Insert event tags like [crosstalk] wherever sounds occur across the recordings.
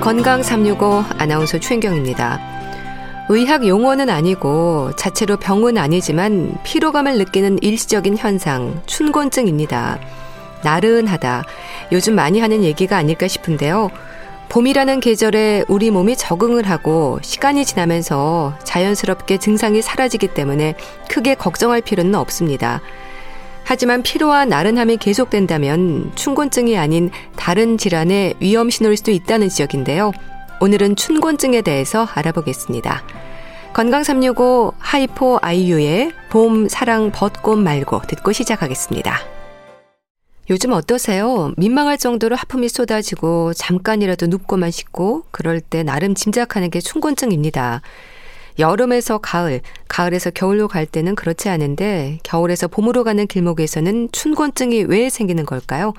건강 365 아나운서 최인경입니다. 의학 용어는 아니고 자체로 병은 아니지만 피로감을 느끼는 일시적인 현상, 춘곤증입니다. 나른하다. 요즘 많이 하는 얘기가 아닐까 싶은데요. 봄이라는 계절에 우리 몸이 적응을 하고 시간이 지나면서 자연스럽게 증상이 사라지기 때문에 크게 걱정할 필요는 없습니다. 하지만 피로와 나른함이 계속된다면 춘곤증이 아닌 다른 질환의 위험 신호일 수도 있다는 지적인데요. 오늘은 춘곤증에 대해서 알아보겠습니다. 건강 365 하이포 아이유의 봄 사랑 벚꽃 말고 듣고 시작하겠습니다. 요즘 어떠세요? 민망할 정도로 하품이 쏟아지고 잠깐이라도 눕고만 싶고 그럴 때 나름 짐작하는 게 춘곤증입니다. 여름에서 가을, 가을에서 겨울로 갈 때는 그렇지 않은데 겨울에서 봄으로 가는 길목에서는 춘곤증이 왜 생기는 걸까요?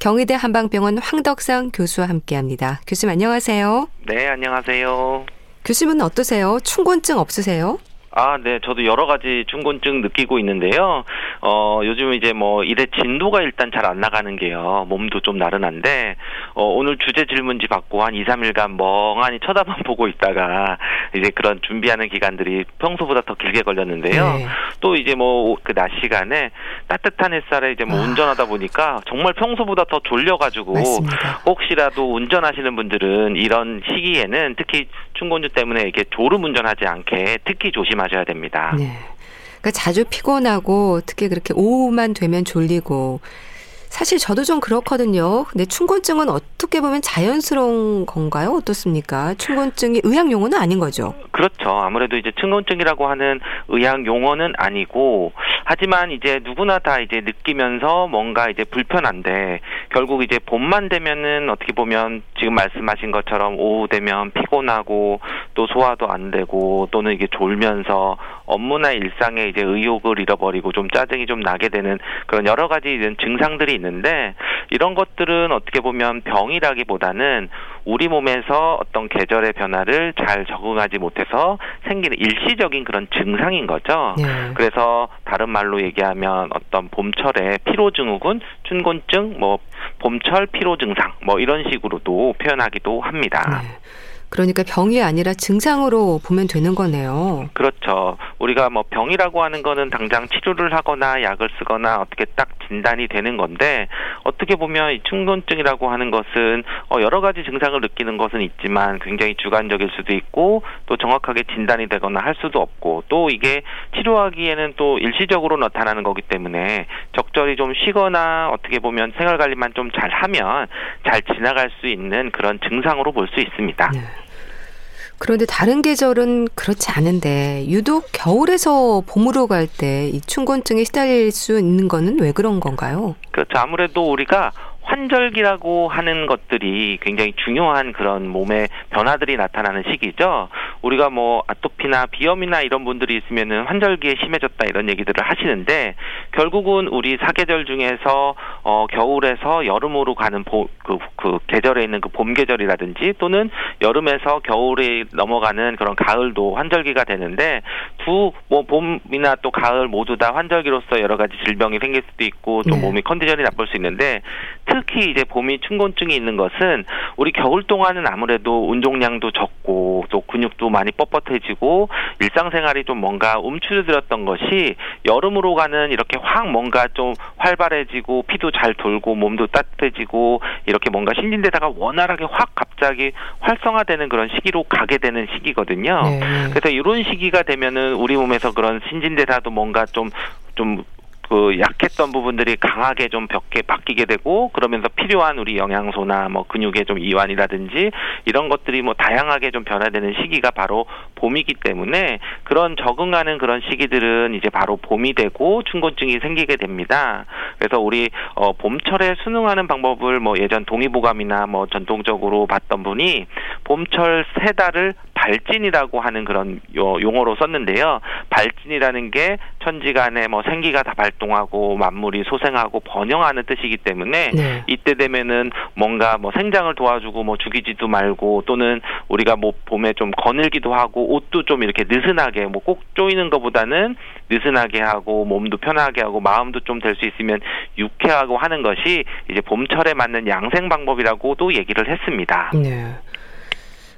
경희대 한방병원 황덕상 교수와 함께합니다. 교수님 안녕하세요. 네, 안녕하세요. 교수님은 어떠세요? 춘곤증 없으세요? 아, 네. 저도 여러 가지 춘곤증 느끼고 있는데요. 어, 요즘 이제 뭐 일의 진도가 일단 잘 안 나가는 게요. 몸도 좀 나른한데, 어, 오늘 주제 질문지 받고 한 2, 3일간 멍하니 쳐다만 [laughs] 보고 있다가 이제 그런 준비하는 기간들이 평소보다 더 길게 걸렸는데요. 네. 또 이제 뭐 그 낮 시간에 따뜻한 햇살에 이제 뭐 아. 운전하다 보니까 정말 평소보다 더 졸려가지고 맞습니다. 혹시라도 운전하시는 분들은 이런 시기에는 특히 춘곤증 때문에 이렇게 졸음 운전하지 않게 특히 조심 조심하셔야 됩니다. 네. 그러니까 자주 피곤하고 특히 그렇게 오후만 되면 졸리고 사실 저도 좀 그렇거든요. 근데 춘곤증은 어떻게 보면 자연스러운 건가요? 어떻습니까? 춘곤증이 의학 용어는 아닌 거죠. 그렇죠. 아무래도 이제 춘곤증이라고 하는 의학 용어는 아니고 하지만 이제 누구나 다 이제 느끼면서 뭔가 이제 불편한데 결국 이제 봄만 되면은 어떻게 보면 지금 말씀하신 것처럼 오후 되면 피곤하고 또 소화도 안 되고 또는 이게 졸면서 업무나 일상에 이제 의욕을 잃어버리고 좀 짜증이 좀 나게 되는 그런 여러 가지 증상들이 있는데 이런 것들은 어떻게 보면 병이라기보다는 우리 몸에서 어떤 계절의 변화를 잘 적응하지 못해서 생기는 일시적인 그런 증상인 거죠. 네. 그래서 다른 말로 얘기하면 어떤 봄철에 피로 증후군, 춘곤증, 뭐 봄철 피로 증상 뭐 이런 식으로도 표현하기도 합니다. 네. 그러니까 병이 아니라 증상으로 보면 되는 거네요. 그렇죠. 우리가 뭐 병이라고 하는 거는 당장 치료를 하거나 약을 쓰거나 어떻게 딱 진단이 되는 건데 어떻게 보면 이 충곤증이라고 하는 것은 어 여러 가지 증상을 느끼는 것은 있지만 굉장히 주관적일 수도 있고 또 정확하게 진단이 되거나 할 수도 없고 또 이게 치료하기에는 또 일시적으로 나타나는 거기 때문에 적절히 좀 쉬거나 어떻게 보면 생활 관리만 좀 잘 하면 잘 지나갈 수 있는 그런 증상으로 볼 수 있습니다. 네. 그런데 다른 계절은 그렇지 않은데 유독 겨울에서 봄으로 갈 때 이 춘곤증에 시달릴 수 있는 거는 왜 그런 건가요? 그렇죠. 아무래도 우리가 환절기라고 하는 것들이 굉장히 중요한 그런 몸의 변화들이 나타나는 시기죠. 우리가 뭐 아토피나 비염이나 이런 분들이 있으면은 환절기에 심해졌다 이런 얘기들을 하시는데 결국은 우리 사계절 중에서 어 겨울에서 여름으로 가는 보, 그, 그 계절에 있는 그 봄 계절이라든지 또는 여름에서 겨울에 넘어가는 그런 가을도 환절기가 되는데 두 뭐 봄이나 또 가을 모두 다 환절기로서 여러 가지 질병이 생길 수도 있고 또 네. 몸이 컨디션이 나쁠 수 있는데 특히 이제 봄이 춘곤증이 있는 것은 우리 겨울 동안은 아무래도 운동량도 적고 또 근육도 많이 뻣뻣해지고 일상생활이 좀 뭔가 움츠러들었던 것이 여름으로 가는 이렇게 확 뭔가 좀 활발해지고 피도 잘 돌고 몸도 따뜻해지고 이렇게 뭔가 신진대사가 원활하게 확 갑자기 활성화되는 그런 시기로 가게 되는 시기거든요. 네. 그래서 이런 시기가 되면은 우리 몸에서 그런 신진대사도 뭔가 좀좀 그 약했던 부분들이 강하게 좀 벽에 바뀌게 되고 그러면서 필요한 우리 영양소나 뭐 근육의 좀 이완이라든지 이런 것들이 뭐 다양하게 좀 변화되는 시기가 바로 봄이기 때문에 그런 적응하는 그런 시기들은 이제 바로 봄이 되고 춘곤증이 생기게 됩니다. 그래서 우리 어 봄철에 수능하는 방법을 뭐 예전 동의보감이나 뭐 전통적으로 봤던 분이 봄철 세 달을 발진이라고 하는 그런 용어로 썼는데요. 발진이라는 게 천지간에 뭐 생기가 다 발동 하고 만물이 소생하고 번영하는 뜻이기 때문에 네. 이때 되면은 뭔가 뭐 생장을 도와주고 뭐 죽이지도 말고 또는 우리가 뭐 봄에 좀 거늘기도 하고 옷도 좀 이렇게 느슨하게 뭐 꼭 조이는 것보다는 느슨하게 하고 몸도 편하게 하고 마음도 좀 될 수 있으면 유쾌하고 하는 것이 이제 봄철에 맞는 양생 방법이라고도 얘기를 했습니다. 네.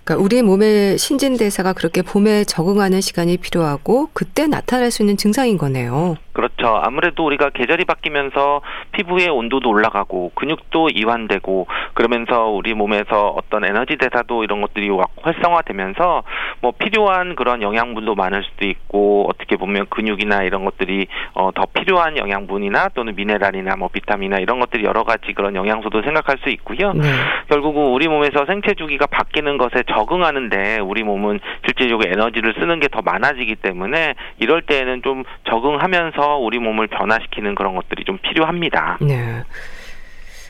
그러니까 우리 몸의 신진대사가 그렇게 봄에 적응하는 시간이 필요하고 그때 나타날 수 있는 증상인 거네요. 그렇죠. 아무래도 우리가 계절이 바뀌면서 피부의 온도도 올라가고 근육도 이완되고 그러면서 우리 몸에서 어떤 에너지 대사도 이런 것들이 활성화되면서 뭐 필요한 그런 영양분도 많을 수도 있고 어떻게 보면 근육이나 이런 것들이 어, 더 필요한 영양분이나 또는 미네랄이나 뭐 비타민이나 이런 것들이 여러 가지 그런 영양소도 생각할 수 있고요. 네. 결국은 우리 몸에서 생체 주기가 바뀌는 것에 적응하는데 우리 몸은 실질적으로 에너지를 쓰는 게 더 많아지기 때문에 이럴 때에는 좀 적응하면서 우리 몸을 변화시키는 그런 것들이 좀 필요합니다. 네.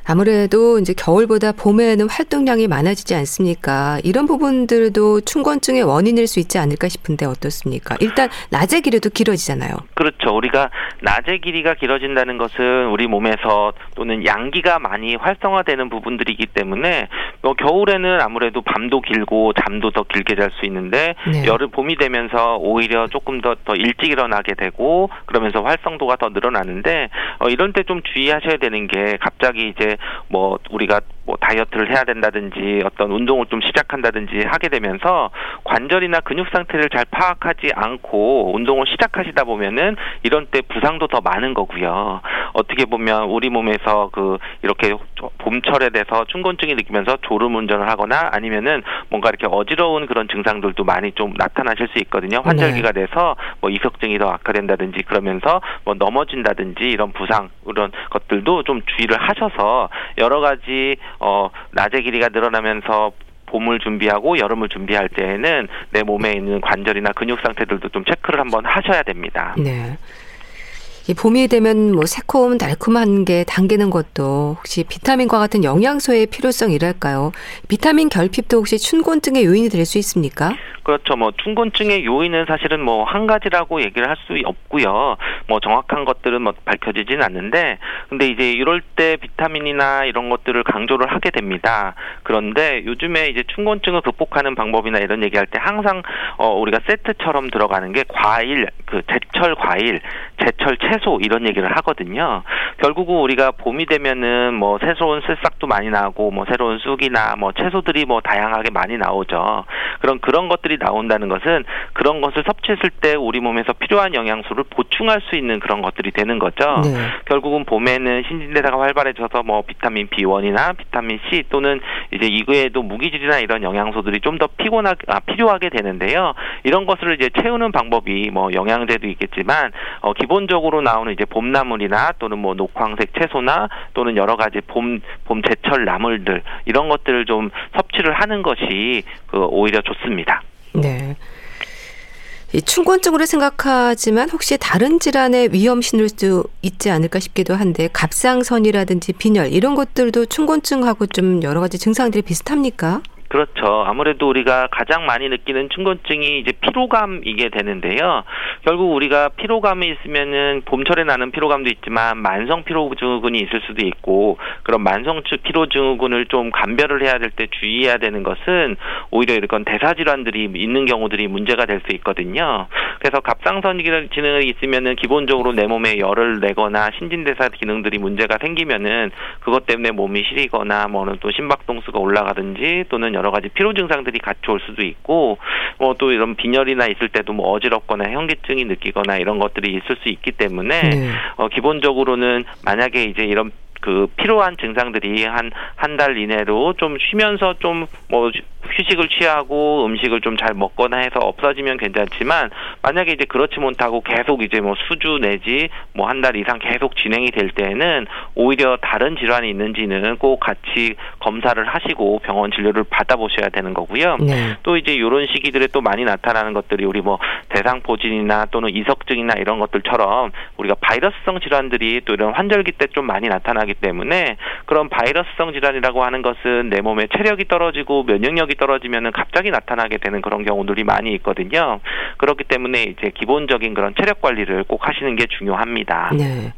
아무래도 이제 겨울보다 봄에는 활동량이 많아지지 않습니까? 이런 부분들도 춘곤증의 원인일 수 있지 않을까 싶은데 어떻습니까? 일단 낮의 길이도 길어지잖아요. 그렇죠. 우리가 낮의 길이가 길어진다는 것은 우리 몸에서 또는 양기가 많이 활성화되는 부분들이기 때문에 뭐 겨울에는 아무래도 밤도 길고 잠도 더 길게 잘 수 있는데 네. 여름 봄이 되면서 오히려 조금 더 더 일찍 일어나게 되고 그러면서 활성도가 더 늘어나는데 어, 이런 때 좀 주의하셔야 되는 게 갑자기 이제 뭐 우리가 뭐 다이어트를 해야 된다든지 어떤 운동을 좀 시작한다든지 하게 되면서 관절이나 근육 상태를 잘 파악하지 않고 운동을 시작하시다 보면은 이런 때 부상도 더 많은 거고요. 어떻게 보면 우리 몸에서 그 이렇게 봄철에 돼서 춘곤증이 느끼면서 졸음 운전을 하거나 아니면은 뭔가 이렇게 어지러운 그런 증상들도 많이 좀 나타나실 수 있거든요. 환절기가 네. 돼서 뭐 이석증이 더 악화된다든지 그러면서 뭐 넘어진다든지 이런 부상 이런 것들도 좀 주의를 하셔서 여러 가지 어 낮의 길이가 늘어나면서 봄을 준비하고 여름을 준비할 때에는 내 몸에 있는 관절이나 근육 상태들도 좀 체크를 한번 하셔야 됩니다. 네. 이 봄이 되면 뭐 새콤 달콤한 게 당기는 것도 혹시 비타민과 같은 영양소의 필요성이랄까요? 비타민 결핍도 혹시 춘곤증의 요인이 될 수 있습니까? 그렇죠. 뭐 춘곤증의 요인은 사실은 뭐 한 가지라고 얘기를 할 수 없고요. 뭐 정확한 것들은 뭐 밝혀지진 않는데 근데 이제 이럴 때 비타민이나 이런 것들을 강조를 하게 됩니다. 그런데 요즘에 이제 춘곤증을 극복하는 방법이나 이런 얘기할 때 항상 어 우리가 세트처럼 들어가는 게 과일, 그 제철 과일, 제철 채소 이런 얘기를 하거든요. 결국은 우리가 봄이 되면은 뭐 새로운 새싹도 많이 나고 뭐 새로운 쑥이나 뭐 채소들이 뭐 다양하게 많이 나오죠. 그런 그런 것들이 나온다는 것은 그런 것을 섭취했을 때 우리 몸에서 필요한 영양소를 보충할 수 있는 그런 것들이 되는 거죠. 네. 결국은 봄에는 신진대사가 활발해져서 뭐 비타민 B1이나 비타민 C 또는 이제 이외에도 무기질이나 이런 영양소들이 좀 더 피곤하게 아, 필요하게 되는데요. 이런 것을 이제 채우는 방법이 뭐 영양제도 있겠지만 어, 기본적으로 나오는 이제 봄나물이나 또는 뭐 녹황색 채소나 또는 여러 가지 봄 봄 제철 나물들 이런 것들을 좀 섭취를 하는 것이 그 오히려 좋습니다. 네. 이 춘곤증으로 생각하지만 혹시 다른 질환의 위험 수 있지 않을까 싶기도 한데 갑상선이라든지 빈혈 이런 것들도 춘곤증하고 좀 여러 가지 증상들이 비슷합니까? 그렇죠. 아무래도 우리가 가장 많이 느끼는 춘곤증이 이제 피로감이게 되는데요. 결국 우리가 피로감이 있으면은 봄철에 나는 피로감도 있지만 만성 피로 증후군이 있을 수도 있고 그런 만성 피로 증후군을 좀 감별을 해야 될 때 주의해야 되는 것은 오히려 이런 대사 질환들이 있는 경우들이 문제가 될 수 있거든요. 그래서 갑상선 기능이 있으면은 기본적으로 내 몸에 열을 내거나 신진대사 기능들이 문제가 생기면은 그것 때문에 몸이 시리거나 뭐는 또 심박동수가 올라가든지 또는 여러 여러 가지 피로 증상들이 같이 올 수도 있고 뭐 또 이런 빈혈이나 있을 때도 뭐 어지럽거나 현기증이 느끼거나 이런 것들이 있을 수 있기 때문에 네. 어 기본적으로는 만약에 이제 이런 그 필요한 증상들이 한 한 달 이내로 좀 쉬면서 좀 뭐 휴식을 취하고 음식을 좀 잘 먹거나 해서 없어지면 괜찮지만 만약에 이제 그렇지 못하고 계속 이제 뭐 수주 내지 뭐 한 달 이상 계속 진행이 될 때는 오히려 다른 질환이 있는지는 꼭 같이 검사를 하시고 병원 진료를 받아보셔야 되는 거고요. 네. 또 이제 이런 시기들에 또 많이 나타나는 것들이 우리 뭐 대상포진이나 또는 이석증이나 이런 것들처럼 우리가 바이러스성 질환들이 또 이런 환절기 때 좀 많이 나타나기 때문에 그런 바이러스성 질환이라고 하는 것은 내 몸에 체력이 떨어지고 면역력이 떨어지면은 갑자기 나타나게 되는 그런 경우들이 많이 있거든요. 그렇기 때문에 이제 기본적인 그런 체력 관리를 꼭 하시는 게 중요합니다. 네.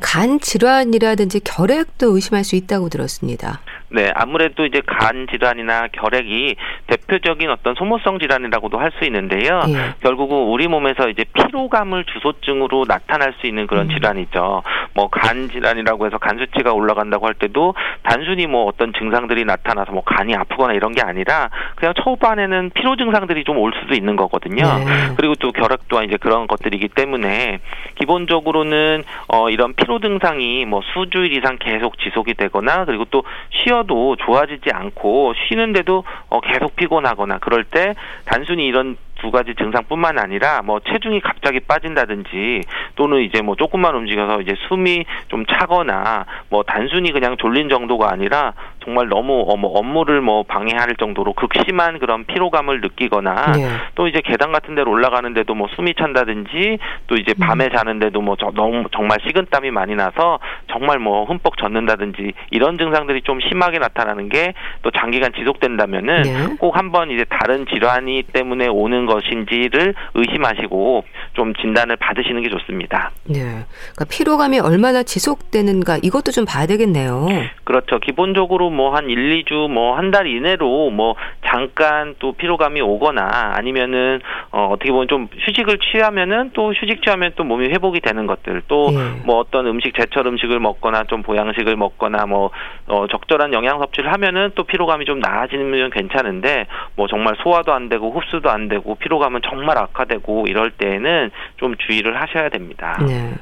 간 질환이라든지 결핵도 의심할 수 있다고 들었습니다. 네, 아무래도 이제 간 질환이나 결핵이 대표적인 어떤 소모성 질환이라고도 할 수 있는데요. 예. 결국은 우리 몸에서 이제 피로감을 주소증으로 나타날 수 있는 그런 음. 질환이죠. 뭐 간 질환이라고 해서 간 수치가 올라간다고 할 때도 단순히 뭐 어떤 증상들이 나타나서 뭐 간이 아프거나 이런 게 아니라 그냥 초반에는 피로 증상들이 좀 올 수도 있는 거거든요. 네. 그리고 또 결핵 또한 이제 그런 것들이기 때문에 기본적으로는 어 이런 피로 증상이 뭐 수주일 이상 계속 지속이 되거나 그리고 또 쉬어 도 좋아지지 않고 쉬는데도 어 계속 피곤하거나 그럴 때 단순히 이런 두 가지 증상뿐만 아니라 뭐 체중이 갑자기 빠진다든지 또는 이제 뭐 조금만 움직여서 이제 숨이 좀 차거나 뭐 단순히 그냥 졸린 정도가 아니라 정말 너무 어머 업무를 뭐 방해할 정도로 극심한 그런 피로감을 느끼거나 네. 또 이제 계단 같은 데로 올라가는데도 뭐 숨이 찬다든지 또 이제 밤에 음. 자는데도 뭐 저, 너무 정말 식은땀이 많이 나서 정말 뭐 흠뻑 젖는다든지 이런 증상들이 좀 심하게 나타나는 게 또 장기간 지속된다면은 네. 꼭 한번 이제 다른 질환이 때문에 오는 것인지를 의심하시고 좀 진단을 받으시는 게 좋습니다. 네. 그러니까 피로감이 얼마나 지속되는가 이것도 좀 봐야 되겠네요. 그렇죠. 기본적으로 뭐 한 1, 2주 뭐 한 달 이내로 뭐 잠깐 또 피로감이 오거나 아니면은 어 어떻게 보면 좀 휴식을 취하면은 또 휴식 취하면 또 몸이 회복이 되는 것들 또뭐 예. 뭐 어떤 음식 제철 음식을 먹거나 좀 보양식을 먹거나 뭐 어 적절한 영양 섭취를 하면은 또 피로감이 좀 나아지면 괜찮은데 뭐 정말 소화도 안 되고 흡수도 안 되고 피로감은 정말 악화되고 이럴 때에는 좀 주의를 하셔야 됩니다. 네.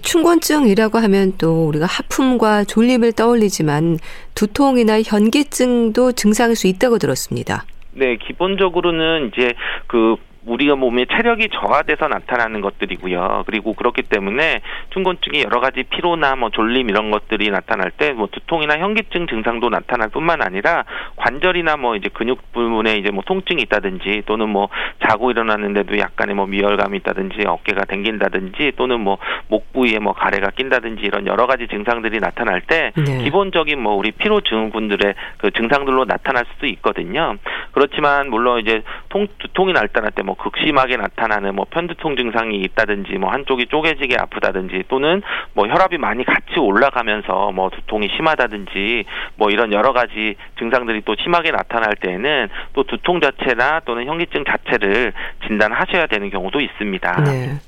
충곤증이라고 하면 또 우리가 하품과 졸림을 떠올리지만 두통이나 현기증도 증상일 수 있다고 들었습니다. 네, 기본적으로는 이제 그 우리가 몸의 체력이 저하돼서 나타나는 것들이고요. 그리고 그렇기 때문에 흉곤증이 여러 가지 피로나 뭐 졸림 이런 것들이 나타날 때 뭐 두통이나 현기증 증상도 나타날 뿐만 아니라 관절이나 뭐 이제 근육 부분에 이제 뭐 통증이 있다든지 또는 뭐 자고 일어났는데도 약간의 뭐 미열감이 있다든지 어깨가 댕긴다든지 또는 뭐 목 부위에 뭐 가래가 낀다든지 이런 여러 가지 증상들이 나타날 때 네. 기본적인 뭐 우리 피로 증후군들의 그 증상들로 나타날 수도 있거든요. 그렇지만 물론 이제 통 두통이 날 때나 때뭐 극심하게 나타나는 뭐 편두통 증상이 있다든지 뭐 한쪽이 쪼개지게 아프다든지 또는 뭐 혈압이 많이 같이 올라가면서 뭐 두통이 심하다든지 뭐 이런 여러 가지 증상들이 또 심하게 나타날 때에는 또 두통 자체나 또는 현기증 자체를 진단하셔야 되는 경우도 있습니다. 네.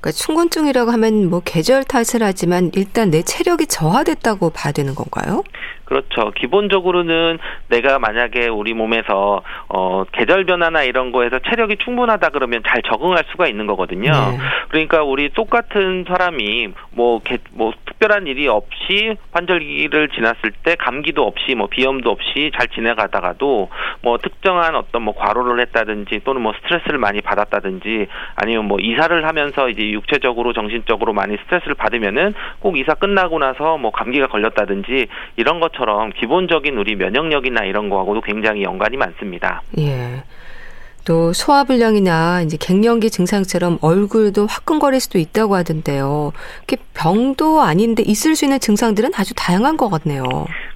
그러니까 충곤증이라고 하면 뭐 계절 탓을 하지만 일단 내 체력이 저하됐다고 봐야 되는 건가요? 그렇죠. 기본적으로는 내가 만약에 우리 몸에서 어 계절 변화나 이런 거에서 체력이 충분하다 그러면 잘 적응할 수가 있는 거거든요. 네. 그러니까 우리 똑같은 사람이 뭐뭐 뭐 특별한 일이 없이 환절기를 지났을 때 감기도 없이 뭐 비염도 없이 잘 지내가다가도 뭐 특정한 어떤 뭐 과로를 했다든지 또는 뭐 스트레스를 많이 받았다든지 아니면 뭐 이사를 하면서 이제 육체적으로 정신적으로 많이 스트레스를 받으면은 꼭 이사 끝나고 나서 뭐 감기가 걸렸다든지 이런 것 처럼 기본적인 우리 면역력이나 이런 거하고도 굉장히 연관이 많습니다. 예. 또 소화불량이나 이제 갱년기 증상처럼 얼굴도 화끈거릴 수도 있다고 하던데요. 병도 아닌데 있을 수 있는 증상들은 아주 다양한 것 같네요.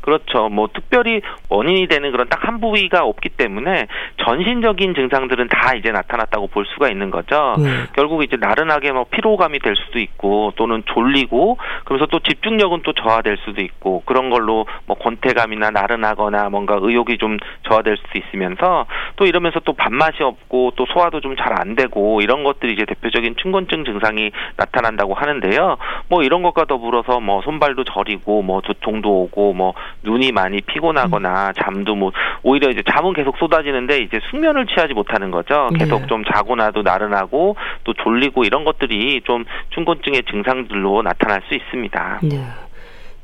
그렇죠. 뭐 특별히 원인이 되는 그런 딱 한 부위가 없기 때문에 전신적인 증상들은 다 이제 나타났다고 볼 수가 있는 거죠. 네. 결국 이제 나른하게 뭐 피로감이 될 수도 있고 또는 졸리고 그러면서 또 집중력은 또 저하될 수도 있고 그런 걸로 뭐 권태감이나 나른하거나 뭔가 의욕이 좀 저하될 수도 있으면서 또 이러면서 또 밥맛이 없고 또 소화도 좀 잘 안 되고 이런 것들이 이제 대표적인 춘곤증 증상이 나타난다고 하는데요. 뭐 이런 것과 더불어서 뭐 손발도 저리고 뭐 두통도 오고 뭐 눈이 많이 피곤하거나 음. 잠도 뭐 오히려 이제 잠은 계속 쏟아지는데 이제 숙면을 취하지 못하는 거죠. 네. 계속 네. 좀 자고 나도 나른하고 또 졸리고 이런 것들이 좀 충곤증의 증상들로 나타날 수 있습니다. 네.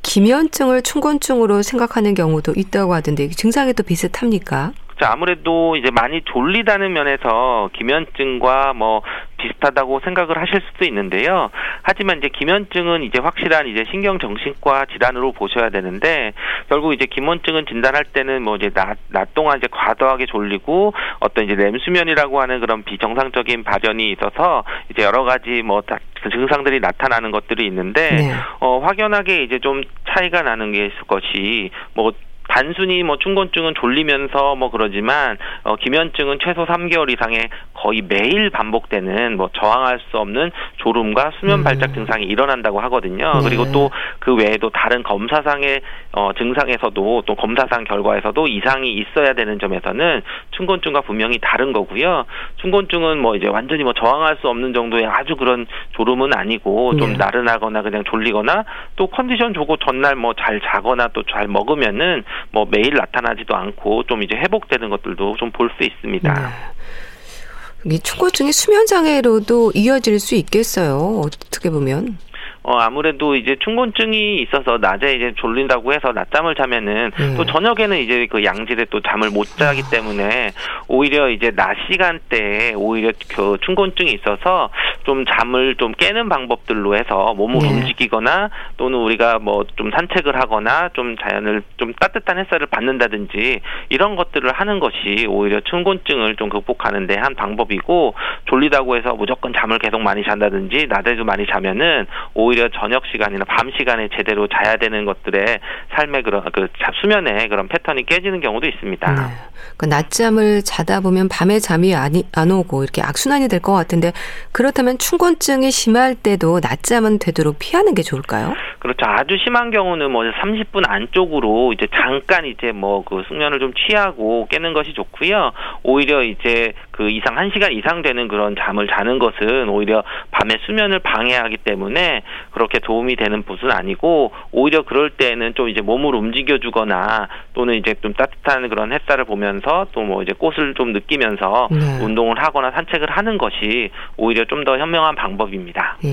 기면증을 충곤증으로 생각하는 경우도 있다고 하던데 증상이 또 비슷합니까? 자, 아무래도 이제 많이 졸리다는 면에서 기면증과 뭐 비슷하다고 생각을 하실 수도 있는데요. 하지만 이제 기면증은 이제 확실한 이제 신경정신과 질환으로 보셔야 되는데 결국 이제 기면증은 진단할 때는 뭐 이제 낮, 낮 동안 이제 과도하게 졸리고 어떤 이제 렘수면이라고 하는 그런 비정상적인 발현이 있어서 이제 여러 가지 뭐 증상들이 나타나는 것들이 있는데 네. 어 확연하게 이제 좀 차이가 나는 게 것이 뭐 단순히 뭐 충곤증은 졸리면서 뭐 그러지만 어, 기면증은 최소 3개월 이상의 거의 매일 반복되는 뭐 저항할 수 없는 졸음과 수면 음. 발작 증상이 일어난다고 하거든요. 네. 그리고 또 그 외에도 다른 검사상의 어, 증상에서도 또 검사상 결과에서도 이상이 있어야 되는 점에서는 충곤증과 분명히 다른 거고요. 충곤증은 뭐 이제 완전히 뭐 저항할 수 없는 정도의 아주 그런 졸음은 아니고 좀 네. 나른하거나 그냥 졸리거나 또 컨디션 좋고 전날 뭐 잘 자거나 또 잘 먹으면은 뭐 매일 나타나지도 않고 좀 이제 회복되는 것들도 좀 볼 수 있습니다. 네. 이 충곤증이 수면 장애로도 이어질 수 있겠어요. 어떻게 보면. 어 아무래도 이제 충곤증이 있어서 낮에 이제 졸린다고 해서 낮잠을 자면은 음. 또 저녁에는 이제 그 양질에 또 잠을 못 자기 아. 때문에 오히려 이제 낮 시간대에 오히려 그 충곤증이 있어서 좀 잠을 좀 깨는 방법들로 해서 몸을 네. 움직이거나 또는 우리가 뭐 좀 산책을 하거나 좀 자연을 좀 따뜻한 햇살을 받는다든지 이런 것들을 하는 것이 오히려 충곤증을 좀 극복하는 데 한 방법이고 졸리다고 해서 무조건 잠을 계속 많이 잔다든지 낮에도 많이 자면은 오히려 오히려 저녁 시간이나 밤 시간에 제대로 자야 되는 것들의 삶의 그런 그 수면의 그런 패턴이 깨지는 경우도 있습니다. 네. 그 낮잠을 자다 보면 밤에 잠이 안, 안 오고 이렇게 악순환이 될 것 같은데 그렇다면 충곤증이 심할 때도 낮잠은 되도록 피하는 게 좋을까요? 그렇죠. 아주 심한 경우는 뭐 30분 안쪽으로 이제 잠깐 이제 뭐 그 숙면을 좀 취하고 깨는 것이 좋고요. 오히려 이제 그 이상 1시간 이상 되는 그런 잠을 자는 것은 오히려 밤에 수면을 방해하기 때문에 그렇게 도움이 되는 것은 아니고 오히려 그럴 때는 좀 이제 몸을 움직여 주거나 또는 이제 좀 따뜻한 그런 햇살을 보면서 또 뭐 이제 꽃을 좀 느끼면서 네. 운동을 하거나 산책을 하는 것이 오히려 좀 더 현명한 방법입니다. 예.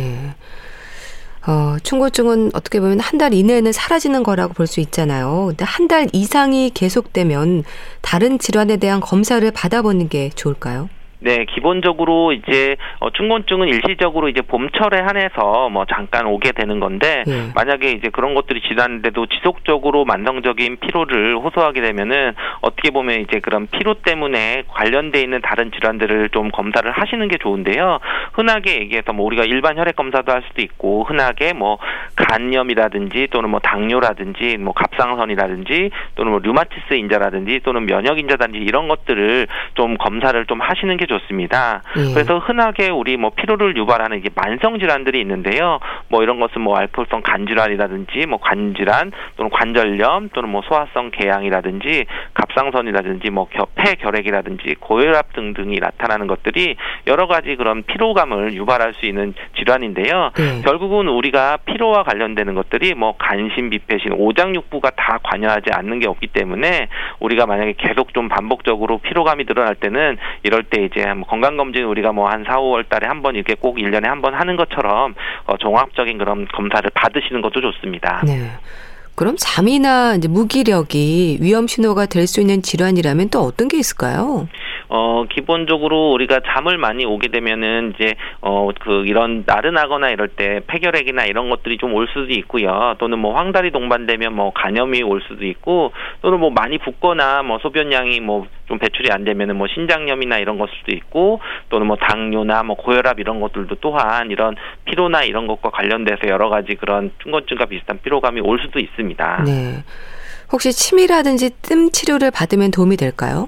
어, 충곤증은 어떻게 보면 한 달 이내에는 사라지는 거라고 볼 수 있잖아요. 근데 한 달 이상이 계속되면 다른 질환에 대한 검사를 받아보는 게 좋을까요? 네, 기본적으로 이제 어, 충곤증은 일시적으로 이제 봄철에 한해서 뭐 잠깐 오게 되는 건데 예. 만약에 이제 그런 것들이 지났는데도 지속적으로 만성적인 피로를 호소하게 되면은 어떻게 보면 이제 그런 피로 때문에 관련돼 있는 다른 질환들을 좀 검사를 하시는 게 좋은데요. 흔하게 얘기해서 뭐 우리가 일반 혈액 검사도 할 수도 있고 흔하게 뭐 간염이라든지 또는 뭐 당뇨라든지 뭐 갑상선이라든지 또는 뭐 류마티스 인자라든지 또는 면역 인자라든지 이런 것들을 좀 검사를 좀 하시는 게 좋 습니다. 예. 그래서 흔하게 우리 뭐 피로를 유발하는 이게 만성 질환들이 있는데요. 뭐 이런 것은 뭐 알코올성 간 질환이라든지 뭐 관질환 또는 관절염 또는 뭐 소화성 궤양이라든지 갑상선이라든지 뭐 폐결핵이라든지 고혈압 등등이 나타나는 것들이 여러 가지 그런 피로감을 유발할 수 있는 질환인데요. 예. 결국은 우리가 피로와 관련되는 것들이 뭐 간신, 비폐신, 오장육부가 다 관여하지 않는 게 없기 때문에 우리가 만약에 계속 좀 반복적으로 피로감이 늘어날 때는 이럴 때 이제 뭐 건강검진 우리가 뭐 한 4, 5월 달에 한 번 이렇게 꼭 1년에 한 번 하는 것처럼 어, 종합적인 그런 검사를 받으시는 것도 좋습니다. 네. 그럼 잠이나 이제 무기력이 위험 신호가 될 수 있는 질환이라면 또 어떤 게 있을까요? 어, 기본적으로 우리가 잠을 많이 오게 되면은 이제 어, 그 이런 나른하거나 이럴 때 폐결핵이나 이런 것들이 좀 올 수도 있고요. 또는 뭐 황달이 동반되면 뭐 간염이 올 수도 있고 또는 뭐 많이 붓거나 뭐 소변량이 뭐 좀 배출이 안 되면은 뭐 신장염이나 이런 것일 수도 있고 또는 뭐 당뇨나 뭐 고혈압 이런 것들도 또한 이런 피로나 이런 것과 관련돼서 여러 가지 그런 충곤증과 비슷한 피로감이 올 수도 있습니다. 네. 혹시 침이라든지 뜸 치료를 받으면 도움이 될까요?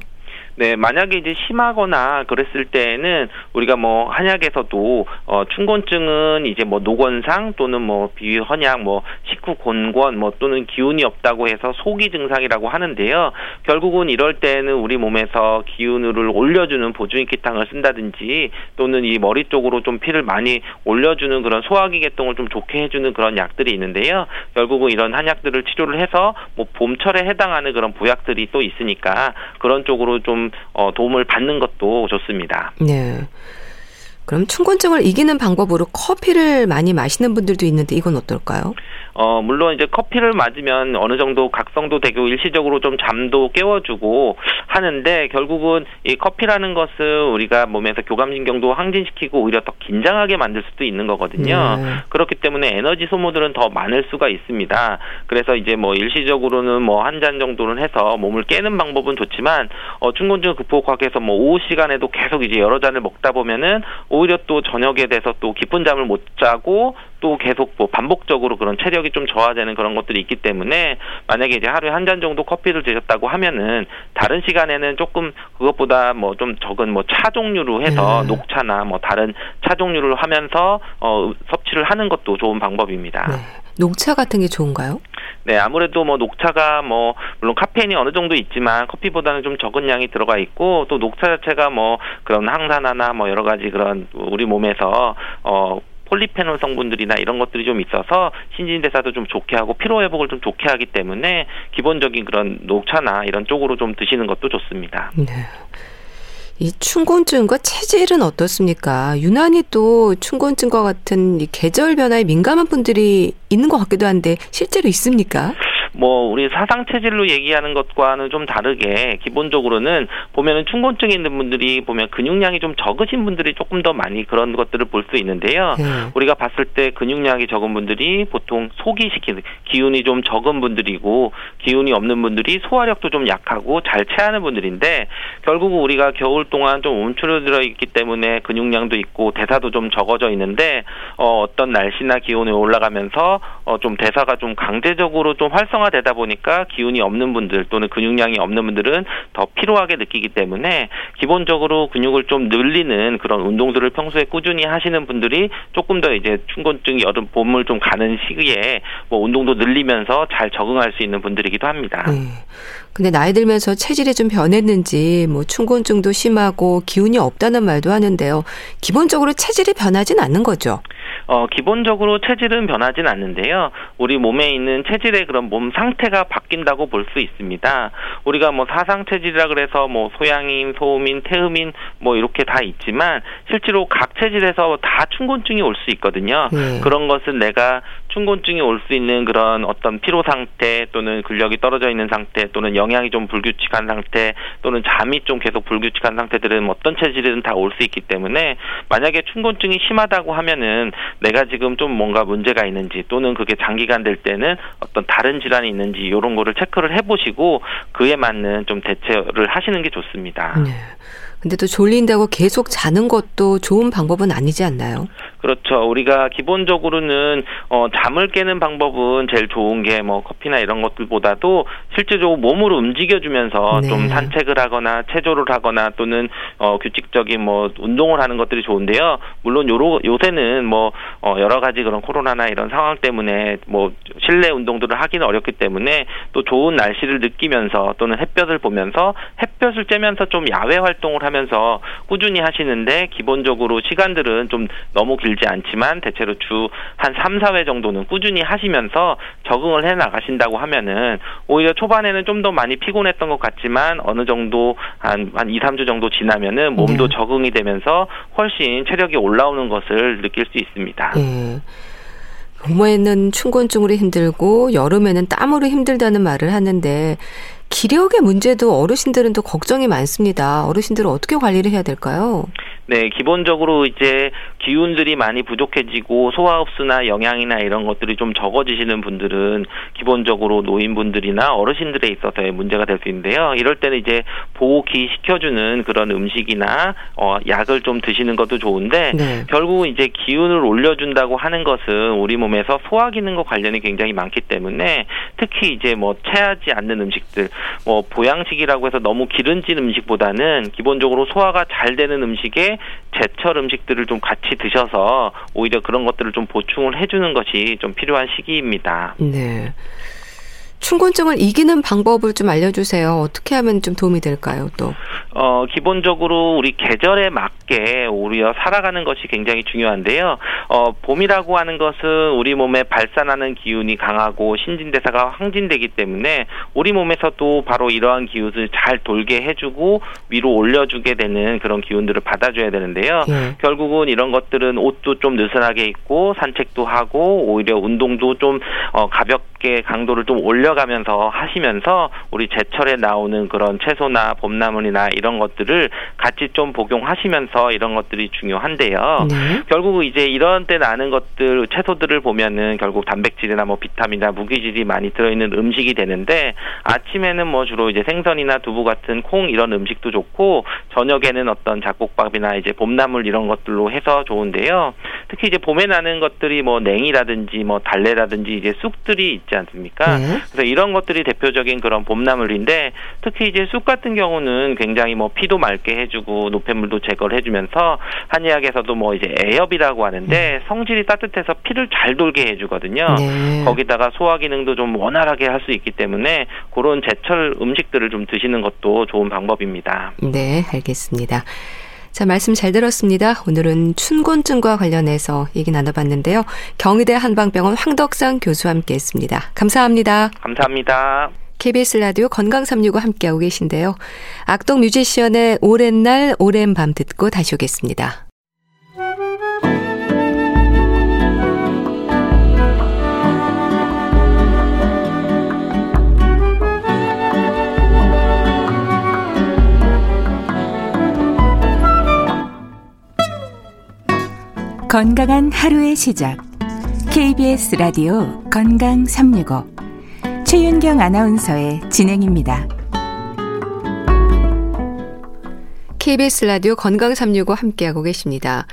네, 만약에 이제 심하거나 그랬을 때에는 우리가 뭐 한약에서도 어 충곤증은 이제 뭐 노건상 또는 뭐 비위 헌약 뭐 식후 곤권 뭐 또는 기운이 없다고 해서 소기 증상이라고 하는데요. 결국은 이럴 때는 우리 몸에서 기운을 올려주는 보조인기탕을 쓴다든지 또는 이 머리 쪽으로 좀 피를 많이 올려주는 그런 소화기 계통을 좀 좋게 해주는 그런 약들이 있는데요. 결국은 이런 한약들을 치료를 해서 뭐 봄철에 해당하는 그런 보약들이 또 있으니까 그런 쪽으로 좀 어, 도움을 받는 것도 좋습니다. 네. 그럼 충곤증을 이기는 방법으로 커피를 많이 마시는 분들도 있는데 이건 어떨까요? 어, 물론 이제 커피를 맞으면 어느 정도 각성도 되고 일시적으로 좀 잠도 깨워주고 하는데 결국은 이 커피라는 것은 우리가 몸에서 교감신경도 항진시키고 오히려 더 긴장하게 만들 수도 있는 거거든요. 네. 그렇기 때문에 에너지 소모들은 더 많을 수가 있습니다. 그래서 이제 뭐 일시적으로는 뭐 한 잔 정도는 해서 몸을 깨는 방법은 좋지만 어, 충곤증을 극복하기 위해서 뭐 오후 시간에도 계속 이제 여러 잔을 먹다 보면은 오히려 또 저녁에 돼서 또 깊은 잠을 못 자고 또 계속 뭐 반복적으로 그런 체력이 좀 저하되는 그런 것들이 있기 때문에 만약에 이제 하루에 한 잔 정도 커피를 드셨다고 하면은 다른 시간에는 조금 그것보다 뭐 좀 적은 뭐 차 종류로 해서 네. 녹차나 뭐 다른 차 종류를 하면서 어 섭취를 하는 것도 좋은 방법입니다. 네. 녹차 같은 게 좋은가요? 네, 아무래도 뭐 녹차가 뭐 물론 카페인이 어느 정도 있지만 커피보다는 좀 적은 양이 들어가 있고 또 녹차 자체가 뭐 그런 항산화나 뭐 여러 가지 그런 우리 몸에서 어 폴리페놀 성분들이나 이런 것들이 좀 있어서 신진대사도 좀 좋게 하고 피로 회복을 좀 좋게 하기 때문에 기본적인 그런 녹차나 이런 쪽으로 좀 드시는 것도 좋습니다. 네. 이 춘곤증과 체질은 어떻습니까? 유난히 또 춘곤증과 같은 이 계절 변화에 민감한 분들이 있는 것 같기도 한데 실제로 있습니까? 뭐 우리 사상 체질로 얘기하는 것과는 좀 다르게 기본적으로는 보면은 충곤증이 있는 분들이 보면 근육량이 좀 적으신 분들이 조금 더 많이 그런 것들을 볼 수 있는데요. 네. 우리가 봤을 때 근육량이 적은 분들이 보통 소기시키는 기운이 좀 적은 분들이고 기운이 없는 분들이 소화력도 좀 약하고 잘 체하는 분들인데 결국 우리가 겨울 동안 좀 움츠러들어 있기 때문에 근육량도 있고 대사도 좀 적어져 있는데 어, 어떤 날씨나 기온이 올라가면서 어, 좀 대사가 좀 강제적으로 좀 활성화 활성화되다 보니까 기운이 없는 분들 또는 근육량이 없는 분들은 더 피로하게 느끼기 때문에 기본적으로 근육을 좀 늘리는 그런 운동들을 평소에 꾸준히 하시는 분들이 조금 더 이제 춘곤증 여름 봄을 좀 가는 시기에 뭐 운동도 늘리면서 잘 적응할 수 있는 분들이기도 합니다. 네. 근데 나이 들면서 체질이 좀 변했는지 뭐 춘곤증도 심하고 기운이 없다는 말도 하는데요. 기본적으로 체질이 변하진 않는 거죠. 어, 기본적으로 체질은 변하진 않는데요. 우리 몸에 있는 체질의 그런 몸 상태가 바뀐다고 볼 수 있습니다. 우리가 뭐 사상 체질이라 그래서 뭐 소양인, 소음인, 태음인 뭐 이렇게 다 있지만 실제로 각 체질에서 다 춘곤증이 올 수 있거든요. 네. 그런 것은 내가 춘곤증이 올 수 있는 그런 어떤 피로 상태 또는 근력이 떨어져 있는 상태 또는 영양이 좀 불규칙한 상태 또는 잠이 좀 계속 불규칙한 상태들은 어떤 체질이든 다 올 수 있기 때문에 만약에 춘곤증이 심하다고 하면은 내가 지금 좀 뭔가 문제가 있는지 또는 그게 장기간 될 때는 어떤 다른 질환이 있는지 이런 거를 체크를 해보시고 그에 맞는 좀 대처를 하시는 게 좋습니다. 네. 근데 또 졸린다고 계속 자는 것도 좋은 방법은 아니지 않나요? 그렇죠. 우리가 기본적으로는 어 잠을 깨는 방법은 제일 좋은 게 뭐 커피나 이런 것들보다도 실제적으로 몸으로 움직여주면서 네. 좀 산책을 하거나 체조를 하거나 또는 어 규칙적인 뭐 운동을 하는 것들이 좋은데요. 물론 요로 요새는 뭐 어 여러 가지 그런 코로나나 이런 상황 때문에 뭐 실내 운동들을 하기는 어렵기 때문에 또 좋은 날씨를 느끼면서 또는 햇볕을 보면서 햇볕을 쬐면서 좀 야외 활동을 하면서 꾸준히 하시는데 기본적으로 시간들은 좀 너무 길 길지 않지만 대체로 주 한 3, 4회 정도는 꾸준히 하시면서 적응을 해 나가신다고 하면은 오히려 초반에는 좀 더 많이 피곤했던 것 같지만 어느 정도 한, 한 2, 3주 정도 지나면은 몸도 네. 적응이 되면서 훨씬 체력이 올라오는 것을 느낄 수 있습니다. 네. 봄에는 춘곤증으로 힘들고 여름에는 땀으로 힘들다는 말을 하는데 기력의 문제도 어르신들은 또 걱정이 많습니다. 어르신들은 어떻게 관리를 해야 될까요? 네, 기본적으로 이제 기운들이 많이 부족해지고 소화 흡수나 영양이나 이런 것들이 좀 적어지시는 분들은 기본적으로 노인분들이나 어르신들에 있어서의 문제가 될 수 있는데요. 이럴 때는 이제 보기 시켜주는 그런 음식이나 어, 약을 좀 드시는 것도 좋은데 네. 결국 이제 기운을 올려준다고 하는 것은 우리 몸에서 소화 기능과 관련이 굉장히 많기 때문에 특히 이제 뭐 체하지 않는 음식들, 뭐 보양식이라고 해서 너무 기름진 음식보다는 기본적으로 소화가 잘 되는 음식에 제철 음식들을 좀 같이 드셔서 오히려 그런 것들을 좀 보충을 해주는 것이 좀 필요한 시기입니다. 네. 춘곤증을 이기는 방법을 좀 알려주세요. 어떻게 하면 좀 도움이 될까요, 또? 어, 기본적으로 우리 계절에 맞게 오히려 살아가는 것이 굉장히 중요한데요. 어, 봄이라고 하는 것은 우리 몸에 발산하는 기운이 강하고 신진대사가 항진되기 때문에 우리 몸에서도 바로 이러한 기운을 잘 돌게 해주고 위로 올려주게 되는 그런 기운들을 받아줘야 되는데요. 네. 결국은 이런 것들은 옷도 좀 느슨하게 입고 산책도 하고 오히려 운동도 좀 어, 가볍게 이렇게 강도를 좀 올려가면서 하시면서 우리 제철에 나오는 그런 채소나 봄나물이나 이런 것들을 같이 좀 복용하시면서 이런 것들이 중요한데요. 네. 결국 이제 이런 때 나는 것들 채소들을 보면은 결국 단백질이나 뭐 비타민이나 무기질이 많이 들어있는 음식이 되는데 아침에는 뭐 주로 이제 생선이나 두부 같은 콩 이런 음식도 좋고 저녁에는 어떤 잡곡밥이나 이제 봄나물 이런 것들로 해서 좋은데요. 특히 이제 봄에 나는 것들이 뭐 냉이라든지 뭐 달래라든지 이제 쑥들이 있지 않습니까? 네. 그래서 이런 것들이 대표적인 그런 봄나물인데 특히 이제 쑥 같은 경우는 굉장히 뭐 피도 맑게 해주고 노폐물도 제거를 해주면서 한의학에서도 뭐 이제 애엽이라고 하는데 음. 성질이 따뜻해서 피를 잘 돌게 해주거든요. 네. 거기다가 소화 기능도 좀 원활하게 할 수 있기 때문에 그런 제철 음식들을 좀 드시는 것도 좋은 방법입니다. 네, 알겠습니다. 자, 말씀 잘 들었습니다. 오늘은 춘곤증과 관련해서 얘기 나눠봤는데요. 경희대 한방병원 황덕상 교수와 함께 했습니다. 감사합니다. 감사합니다. KBS 라디오 건강365 함께하고 계신데요. 악동 뮤지션의 오랜 날, 오랜 밤 듣고 다시 오겠습니다. 건강한 하루의 시작. KBS 라디오 건강 365. 최윤경 아나운서의 진행입니다. KBS 라디오 건강 365 함께하고 계십니다.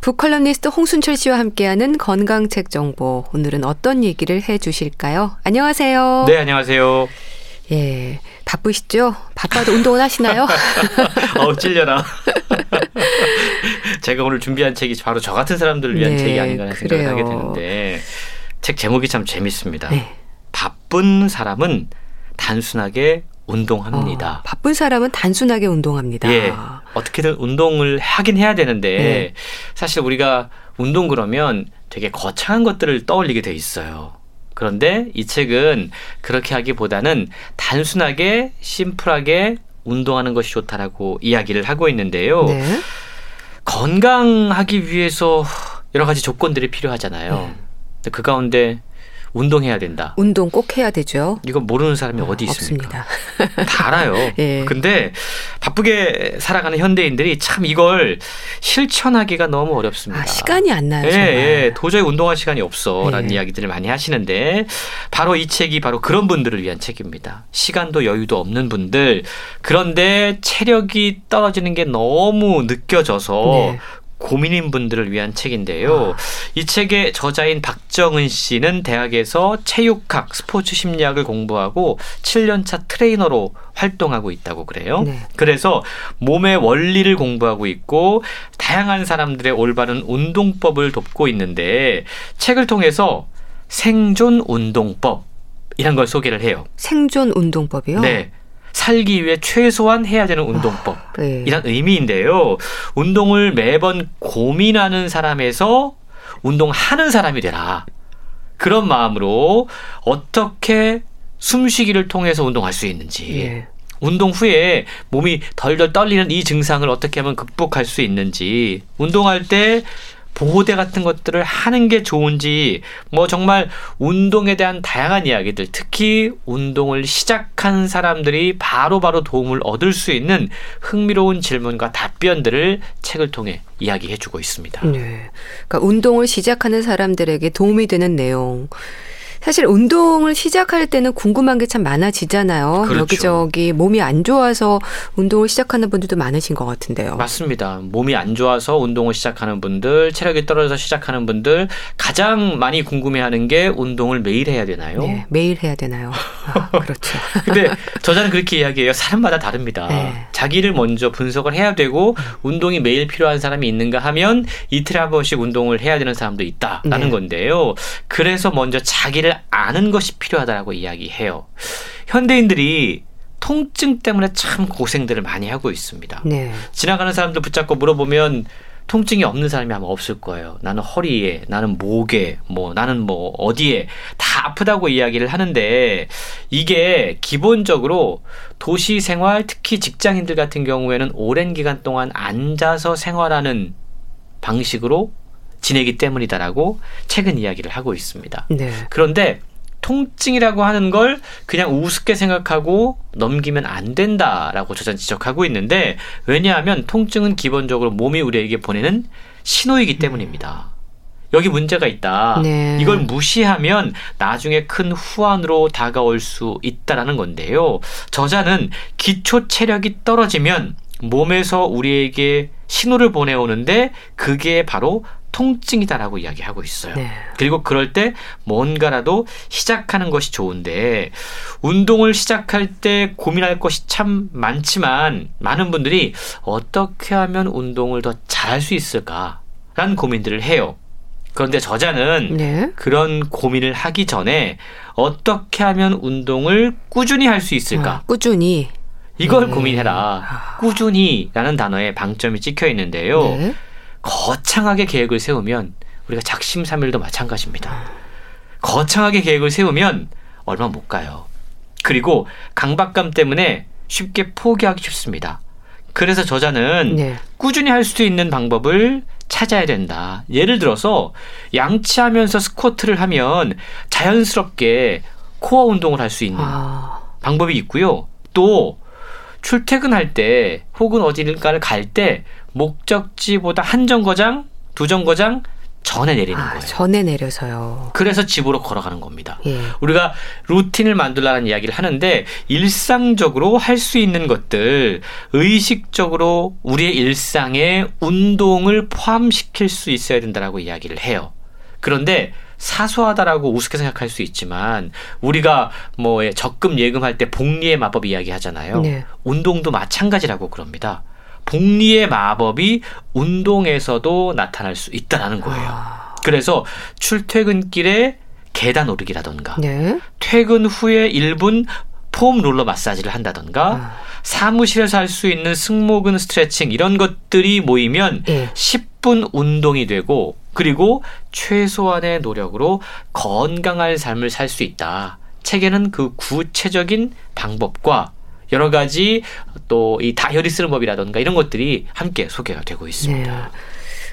북컬럼니스트 홍순철 씨와 함께하는 건강책 정보. 오늘은 어떤 얘기를 해 주실까요? 안녕하세요. 네, 안녕하세요. 예. 바쁘시죠? 바빠도 운동을 하시나요? [laughs] 어우, 찔려라. [laughs] 제가 오늘 준비한 책이 바로 저 같은 사람들을 위한 네, 책이 아닌가 하는 생각을 하게 되는데 책 제목이 참 재밌습니다. 네. 바쁜 사람은 단순하게 운동합니다. 어, 바쁜 사람은 단순하게 운동합니다. 예. 어떻게든 운동을 하긴 해야 되는데 네. 사실 우리가 운동 그러면 되게 거창한 것들을 떠올리게 돼 있어요. 그런데 이 책은 그렇게 하기보다는 단순하게 심플하게 운동하는 것이 좋다라고 이야기를 하고 있는데요. 네. 건강하기 위해서 여러 가지 조건들이 필요하잖아요. 네. 그 가운데 운동해야 된다. 운동 꼭 해야 되죠. 이거 모르는 사람이 어, 디 있습니까? 없습니다. [laughs] 다 알아요. [laughs] 예. 근데 바쁘게 살아가는 현대인들이 참 이걸 실천하기가 너무 어렵습니다. 아, 시간이 안 나요. 예, 예. 도저히 운동할 시간이 없어라는 예. 이야기들을 많이 하시는데 바로 이 책이 바로 그런 분들을 위한 책입니다. 시간도 여유도 없는 분들 그런데 체력이 떨어지는 게 너무 느껴져서 네. 고민인 분들을 위한 책인데요. 아. 이 책의 저자인 박정은 씨는 대학에서 체육학, 스포츠 심리학을 공부하고 7년차 트레이너로 활동하고 있다고 그래요. 네. 그래서 몸의 원리를 공부하고 있고 다양한 사람들의 올바른 운동법을 돕고 있는데 책을 통해서 생존 운동법 이런 걸 소개를 해요. 생존 운동법이요? 네. 살기 위해 최소한 해야 되는 운동법. 아, 네. 이란 의미인데요. 운동을 매번 고민하는 사람에서 운동하는 사람이 되라. 그런 마음으로 어떻게 숨쉬기를 통해서 운동할 수 있는지. 예. 운동 후에 몸이 덜덜 떨리는 이 증상을 어떻게 하면 극복할 수 있는지, 운동할 때 보호대 같은 것들을 하는 게 좋은지 뭐 정말 운동에 대한 다양한 이야기들 특히 운동을 시작한 사람들이 바로바로 바로 도움을 얻을 수 있는 흥미로운 질문과 답변들을 책을 통해 이야기해주고 있습니다. 네. 그러니까 운동을 시작하는 사람들에게 도움이 되는 내용 사실 운동을 시작할 때는 궁금한 게 참 많아지잖아요. 그렇죠. 여기저기 몸이 안 좋아서 운동을 시작하는 분들도 많으신 것 같은데요. 맞습니다. 몸이 안 좋아서 운동을 시작하는 분들, 체력이 떨어져서 시작하는 분들 가장 많이 궁금해하는 게 운동을 매일 해야 되나요? 네, 매일 해야 되나요? 아, [laughs] 그렇죠. 근데 저자는 그렇게 이야기해요. 사람마다 다릅니다. 네. 자기를 먼저 분석을 해야 되고 운동이 매일 필요한 사람이 있는가 하면 이틀에 한 번씩 운동을 해야 되는 사람도 있다라는 네. 건데요. 그래서 먼저 자기를 아는 것이 필요하다라고 이야기해요. 현대인들이 통증 때문에 참 고생들을 많이 하고 있습니다. 네. 지나가는 사람들 붙잡고 물어보면 통증이 없는 사람이 아마 없을 거예요. 나는 허리에, 나는 목에, 뭐, 나는 뭐, 어디에, 다 아프다고 이야기를 하는데, 이게 기본적으로 도시 생활, 특히 직장인들 같은 경우에는 오랜 기간 동안 앉아서 생활하는 방식으로 지내기 때문이다라고 최근 이야기를 하고 있습니다. 네. 그런데 통증이라고 하는 걸 그냥 우습게 생각하고 넘기면 안 된다라고 저자는 지적하고 있는데 왜냐하면 통증은 기본적으로 몸이 우리에게 보내는 신호이기 때문입니다. 여기 문제가 있다. 네. 이걸 무시하면 나중에 큰 후환으로 다가올 수 있다라는 건데요. 저자는 기초 체력이 떨어지면 몸에서 우리에게 신호를 보내오는데 그게 바로 통증이다라고 이야기하고 있어요. 네. 그리고 그럴 때 뭔가라도 시작하는 것이 좋은데 운동을 시작할 때 고민할 것이 참 많지만 많은 분들이 어떻게 하면 운동을 더 잘할 수 있을까라는 고민들을 해요. 그런데 저자는 네. 그런 고민을 하기 전에 어떻게 하면 운동을 꾸준히 할 수 있을까? 아, 꾸준히. 이걸 네. 고민해라. 아. 꾸준히라는 단어에 방점이 찍혀 있는데요. 네. 거창하게 계획을 세우면 우리가 작심삼일도 마찬가지입니다. 거창하게 계획을 세우면 얼마 못 가요. 그리고 강박감 때문에 쉽게 포기하기 쉽습니다. 그래서 저자는 네. 꾸준히 할 수 있는 방법을 찾아야 된다. 예를 들어서 양치하면서 스쿼트를 하면 자연스럽게 코어 운동을 할 수 있는 아. 방법이 있고요. 또 출퇴근할 때 혹은 어디를가를 갈때 목적지보다 한 정거장, 두 정거장 전에 내리는 아, 거예요. 전에 내려서요. 그래서 집으로 걸어가는 겁니다. 예. 우리가 루틴을 만들라는 이야기를 하는데 일상적으로 할 수 있는 것들 의식적으로 우리의 일상에 운동을 포함시킬 수 있어야 된다라고 이야기를 해요. 그런데 사소하다라고 우습게 생각할 수 있지만 우리가 뭐 적금 예금할 때 복리의 마법 이야기 하잖아요. 네. 운동도 마찬가지라고 그럽니다. 복리의 마법이 운동에서도 나타날 수 있다라는 거예요. 아. 그래서 출퇴근길에 계단 오르기라던가 네. 퇴근 후에 1분 폼 롤러 마사지를 한다던가 아. 사무실에서 할 수 있는 승모근 스트레칭 이런 것들이 모이면 네. 10분 운동이 되고 그리고 최소한의 노력으로 건강한 삶을 살 수 있다. 책에는 그 구체적인 방법과 여러 가지 또 이 다혈이 쓰는 법이라던가 이런 것들이 함께 소개가 되고 있습니다. 네.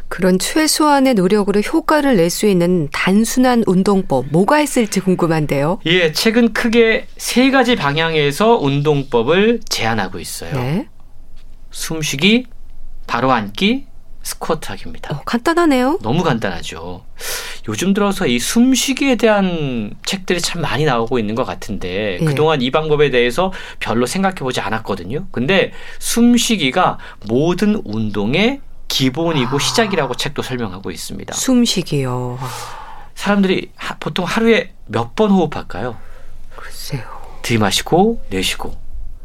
그런 최소한의 노력으로 효과를 낼 수 있는 단순한 운동법 뭐가 있을지 궁금한데요. 예, 최근 크게 세 가지 방향에서 운동법을 제안하고 있어요. 네. 숨쉬기, 바로 앉기, 스쿼트 하기입니다. 어, 간단하네요. 너무 간단하죠. 요즘 들어서 이 숨쉬기에 대한 책들이 참 많이 나오고 있는 것 같은데 예. 그동안 이 방법에 대해서 별로 생각해 보지 않았거든요. 근데 숨쉬기가 모든 운동의 기본이고 아. 시작이라고 책도 설명하고 있습니다. 숨쉬기요. 사람들이 하, 보통 하루에 몇 번 호흡할까요? 글쎄요. 들이마시고 내쉬고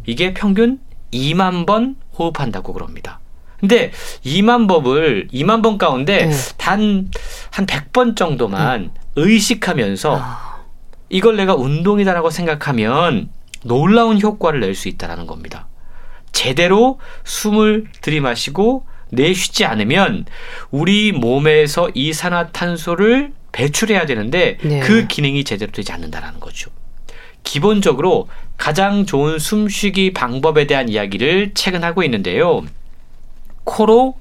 이게 평균 2만 번 호흡한다고 그럽니다. 근데 2만 법을 2만 번 가운데 네. 단한 100번 정도만 네. 의식하면서 아. 이걸 내가 운동이다라고 생각하면 놀라운 효과를 낼 수 있다라는 겁니다. 제대로 숨을 들이마시고 내쉬지 않으면 우리 몸에서 이산화탄소를 배출해야 되는데 네. 그 기능이 제대로 되지 않는다라는 거죠. 기본적으로 가장 좋은 숨쉬기 방법에 대한 이야기를 최근 하고 있는데요. 코로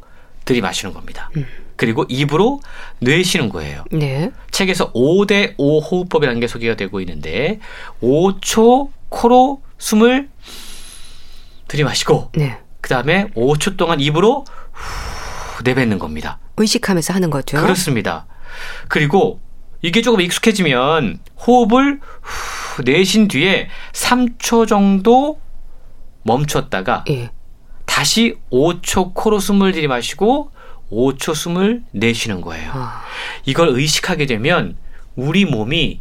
들이마시는 겁니다. 음. 그리고 입으로 내쉬는 거예요. 네. 책에서 5대 5 호흡법이라는 게 소개가 되고 있는데 5초 코로 숨을 들이마시고 네. 그다음에 5초 동안 입으로 후 내뱉는 겁니다. 의식하면서 하는 거죠. 그렇습니다. 그리고 이게 조금 익숙해지면 호흡을 후 내신 뒤에 3초 정도 멈췄다가 예. 다시 5초 코로 숨을 들이마시고 5초 숨을 내쉬는 거예요. 아. 이걸 의식하게 되면 우리 몸이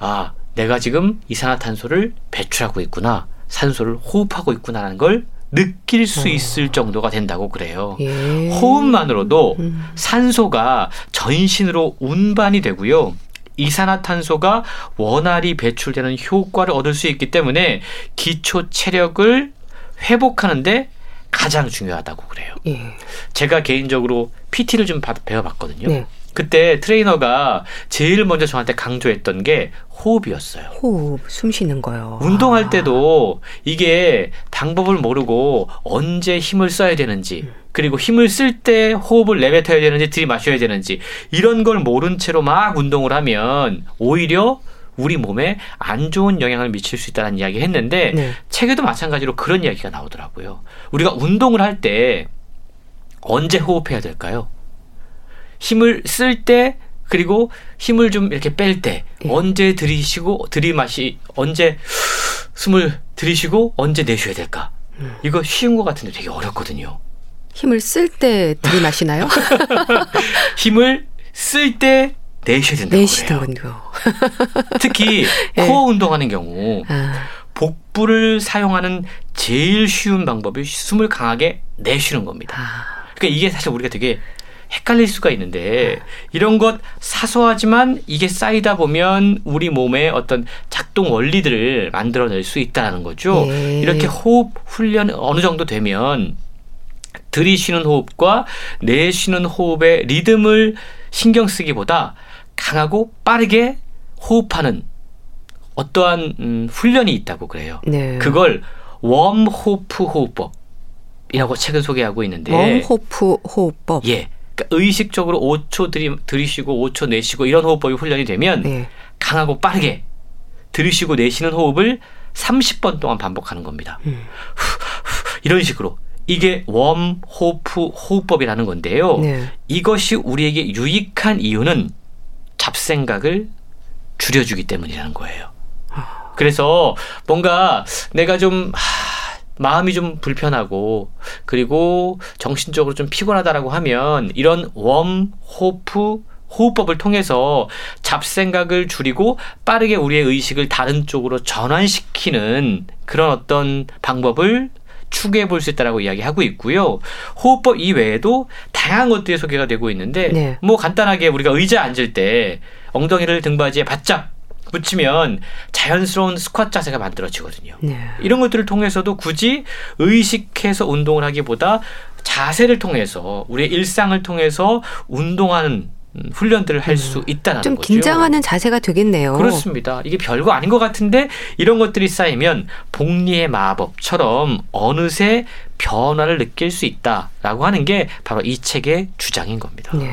아, 내가 지금 이산화탄소를 배출하고 있구나. 산소를 호흡하고 있구나라는 걸 느낄 수 어. 있을 정도가 된다고 그래요. 예. 호흡만으로도 음. 산소가 전신으로 운반이 되고요. 이산화탄소가 원활히 배출되는 효과를 얻을 수 있기 때문에 기초 체력을 회복하는데 가장 중요하다고 그래요. 예. 제가 개인적으로 PT를 좀 배워봤거든요. 네. 그때 트레이너가 제일 먼저 저한테 강조했던 게 호흡이었어요. 호흡, 숨 쉬는 거요. 운동할 아. 때도 이게 방법을 모르고 언제 힘을 써야 되는지, 음. 그리고 힘을 쓸 때 호흡을 내뱉어야 되는지 들이마셔야 되는지 이런 걸 모른 채로 막 운동을 하면 오히려 우리 몸에 안 좋은 영향을 미칠 수 있다는 이야기 했는데 네. 책에도 마찬가지로 그런 이야기가 나오더라고요. 우리가 운동을 할 때 언제 호흡해야 될까요? 힘을 쓸 때 그리고 힘을 좀 이렇게 뺄때 네. 언제 들이쉬고 들이마시 언제 숨을 들이쉬고 언제 내쉬어야 될까? 음. 이거 쉬운 것 같은데 되게 어렵거든요. 힘을 쓸 때 들이마시나요? [laughs] 힘을 쓸 때 내쉬어야 된다고 내쉬더군요. [laughs] 특히 네. 코어 운동하는 경우 아. 복부를 사용하는 제일 쉬운 방법이 숨을 강하게 내쉬는 겁니다. 아. 그러니까 이게 사실 우리가 되게 헷갈릴 수가 있는데 이런 것 사소하지만 이게 쌓이다 보면 우리 몸의 어떤 작동 원리들을 만들어낼 수 있다는 거죠. 네. 이렇게 호흡 훈련 어느 정도 되면 들이쉬는 호흡과 내쉬는 호흡의 리듬을 신경 쓰기보다 강하고 빠르게 호흡하는 어떠한 음, 훈련이 있다고 그래요. 네. 그걸 윔호프 호흡법이라고 책을 소개하고 있는데 윔호프 호흡법. 예. 그러니까 의식적으로 5초 들이, 들이쉬고 5초 내쉬고 이런 호흡법이 훈련이 되면 네. 강하고 빠르게 들이쉬고 내쉬는 호흡을 30번 동안 반복하는 겁니다. 음. 후, 후, 이런 식으로 이게 웜 호프 호흡법이라는 건데요. 네. 이것이 우리에게 유익한 이유는 잡생각을 줄여주기 때문이라는 거예요. 아. 그래서 뭔가 내가 좀 하, 마음이 좀 불편하고 그리고 정신적으로 좀 피곤하다라고 하면 이런 웜 호프 호흡법을 통해서 잡생각을 줄이고 빠르게 우리의 의식을 다른 쪽으로 전환시키는 그런 어떤 방법을 추구해 볼 수 있다라고 이야기하고 있고요. 호흡법 이외에도 다양한 것들이 소개가 되고 있는데 네. 뭐 간단하게 우리가 의자 앉을 때 엉덩이를 등받이에 바짝 붙이면 자연스러운 스쿼트 자세가 만들어지거든요. 네. 이런 것들을 통해서도 굳이 의식해서 운동을 하기보다 자세를 통해서 우리의 일상을 통해서 운동하는 음, 훈련들을 할수 음. 있다는 좀 거죠. 긴장하는 자세가 되겠네요. 그렇습니다. 이게 별거 아닌 것 같은데 이런 것들이 쌓이면 복리의 마법처럼 어느새 변화를 느낄 수 있다라고 하는 게 바로 이 책의 주장인 겁니다. 네.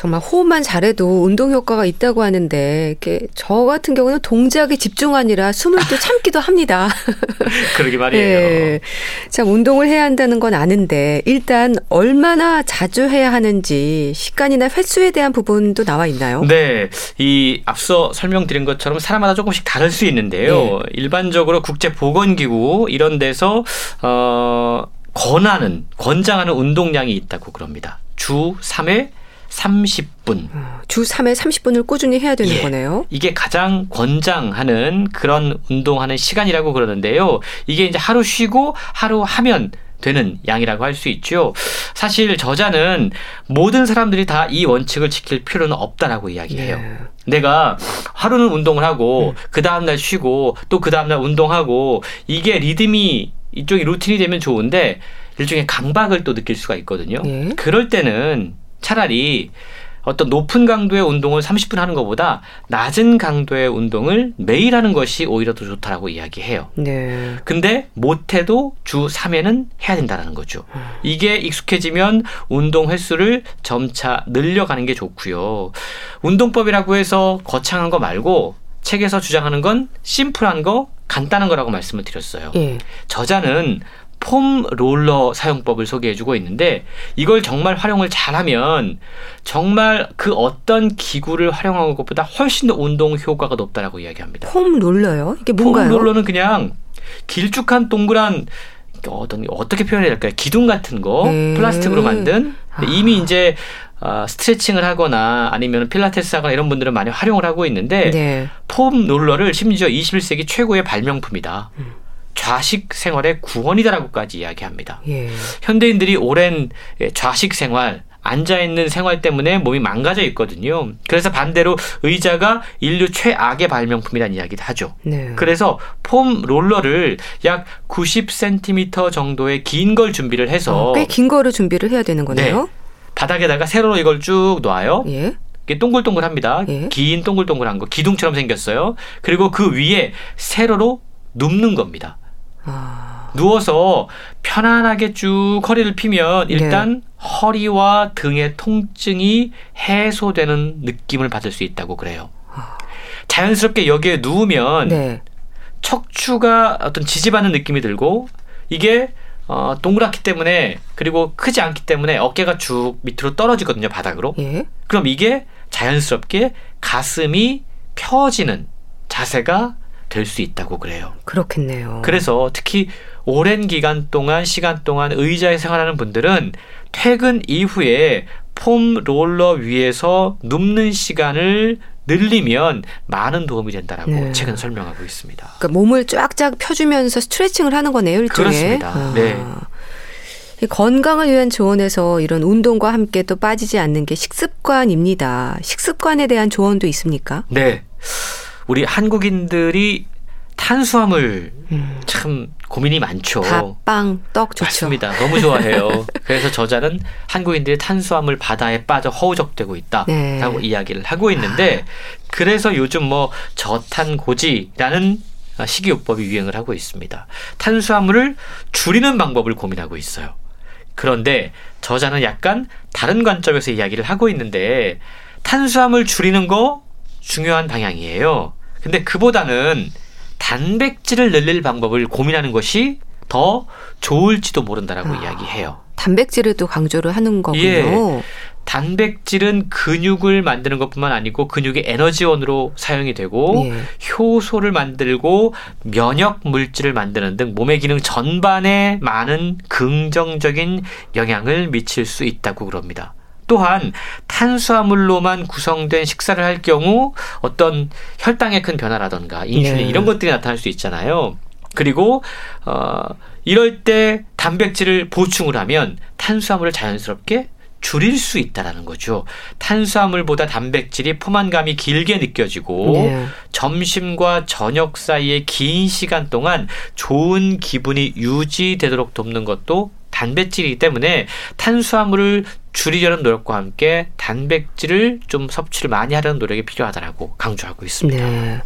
정말 호흡만 잘해도 운동 효과가 있다고 하는데 이렇게 저 같은 경우는 동작에 집중하니라 숨을 또 참기도 합니다. [laughs] 그러게 말이에요. 네. 자, 운동을 해야 한다는 건 아는데 일단 얼마나 자주 해야 하는지 시간이나 횟수에 대한 부분도 나와 있나요? 네. 이 앞서 설명드린 것처럼 사람마다 조금씩 다를 수 있는데요. 네. 일반적으로 국제 보건 기구 이런 데서 어 권하는 권장하는 운동량이 있다고 그럽니다. 주 3회 30분. 주 3회 30분을 꾸준히 해야 되는 예, 거네요. 이게 가장 권장하는 그런 운동하는 시간이라고 그러는데요. 이게 이제 하루 쉬고 하루 하면 되는 양이라고 할 수 있죠. 사실 저자는 모든 사람들이 다 이 원칙을 지킬 필요는 없다라고 이야기해요. 네. 내가 하루는 운동을 하고 음. 그 다음 날 쉬고 또 그 다음 날 운동하고 이게 리듬이 이쪽이 루틴이 되면 좋은데 일종의 강박을 또 느낄 수가 있거든요. 네. 그럴 때는 차라리 어떤 높은 강도의 운동을 30분 하는 것보다 낮은 강도의 운동을 매일 하는 것이 오히려 더 좋다라고 이야기해요. 네. 근데 못해도 주 3회는 해야 된다는 거죠. 음. 이게 익숙해지면 운동 횟수를 점차 늘려가는 게 좋고요. 운동법이라고 해서 거창한 거 말고 책에서 주장하는 건 심플한 거, 간단한 거라고 말씀을 드렸어요. 예. 저자는 폼 롤러 사용법을 소개해 주고 있는데 이걸 정말 활용을 잘하면 정말 그 어떤 기구를 활용하는 것보다 훨씬 더 운동 효과가 높다라고 이야기합니다. 폼 롤러요? 이게 뭔가요? 폼 롤러는 그냥 길쭉한 동그란 어떤 어떻게 표현해야 될까요? 기둥 같은 거 음. 플라스틱으로 만든 아. 이미 이제 어, 스트레칭을 하거나 아니면 필라테스 하거나 이런 분들은 많이 활용을 하고 있는데 네. 폼 롤러를 심지어 21세기 최고의 발명품이다. 음. 좌식 생활의 구원이다라고까지 이야기합니다. 예. 현대인들이 오랜 좌식 생활 앉아 있는 생활 때문에 몸이 망가져 있거든요. 그래서 반대로 의자가 인류 최악의 발명품이라는 이야기도 하죠. 네. 그래서 폼 롤러를 약 90cm 정도의 긴 걸 준비를 해서 어, 꽤긴 거를 준비를 해야 되는 거네요. 네. 바닥에다가 세로로 이걸 쭉 놔요. 예. 이게 동글동글합니다. 예. 긴 동글동글한 거 기둥처럼 생겼어요. 그리고 그 위에 세로로 눕는 겁니다. 아... 누워서 편안하게 쭉 허리를 피면 네. 일단 네. 허리와 등의 통증이 해소되는 느낌을 받을 수 있다고 그래요. 아... 자연스럽게 여기에 누우면 네. 척추가 어떤 지지받는 느낌이 들고 이게 어, 동그랗기 때문에 그리고 크지 않기 때문에 어깨가 쭉 밑으로 떨어지거든요 바닥으로. 예. 그럼 이게 자연스럽게 가슴이 펴지는 자세가 될 수 있다고 그래요. 그렇겠네요. 그래서 특히 오랜 기간 동안 시간 동안 의자에 생활하는 분들은 퇴근 이후에 폼 롤러 위에서 눕는 시간을 늘리면 많은 도움이 된다라고 네. 책은 설명하고 있습니다. 그러니까 몸을 쫙쫙 펴주면서 스트레칭을 하는 거네요, 일종의. 그렇습니다. 아. 네. 건강을 위한 조언에서 이런 운동과 함께 또 빠지지 않는 게 식습관입니다. 식습관에 대한 조언도 있습니까? 네. 우리 한국인들이 탄수화물 음. 참 고민이 많죠. 밥, 빵, 떡 좋죠. 맞습니다. 너무 좋아해요. 그래서 저자는 한국인들이 탄수화물 바다에 빠져 허우적대고 있다라고 네. 이야기를 하고 있는데 그래서 요즘 뭐 저탄고지라는 식이요법이 유행을 하고 있습니다. 탄수화물을 줄이는 방법을 고민하고 있어요. 그런데 저자는 약간 다른 관점에서 이야기를 하고 있는데 탄수화물 줄이는 거 중요한 방향이에요. 근데 그보다는 단백질을 늘릴 방법을 고민하는 것이 더 좋을지도 모른다라고 아, 이야기해요. 단백질을 또 강조를 하는 거군요. 예. 단백질은 근육을 만드는 것뿐만 아니고 근육의 에너지원으로 사용이 되고 예. 효소를 만들고 면역 물질을 만드는 등 몸의 기능 전반에 많은 긍정적인 영향을 미칠 수 있다고 그럽니다. 또한 탄수화물로만 구성된 식사를 할 경우 어떤 혈당의 큰 변화라던가 인슐린 네. 이런 것들이 나타날 수 있잖아요. 그리고 어 이럴 때 단백질을 보충을 하면 탄수화물을 자연스럽게 줄일 수 있다라는 거죠. 탄수화물보다 단백질이 포만감이 길게 느껴지고 네. 점심과 저녁 사이에 긴 시간 동안 좋은 기분이 유지되도록 돕는 것도 단백질이기 때문에 탄수화물을 줄이려는 노력과 함께 단백질을 좀 섭취를 많이 하려는 노력이 필요하다라고 강조하고 있습니다. 네.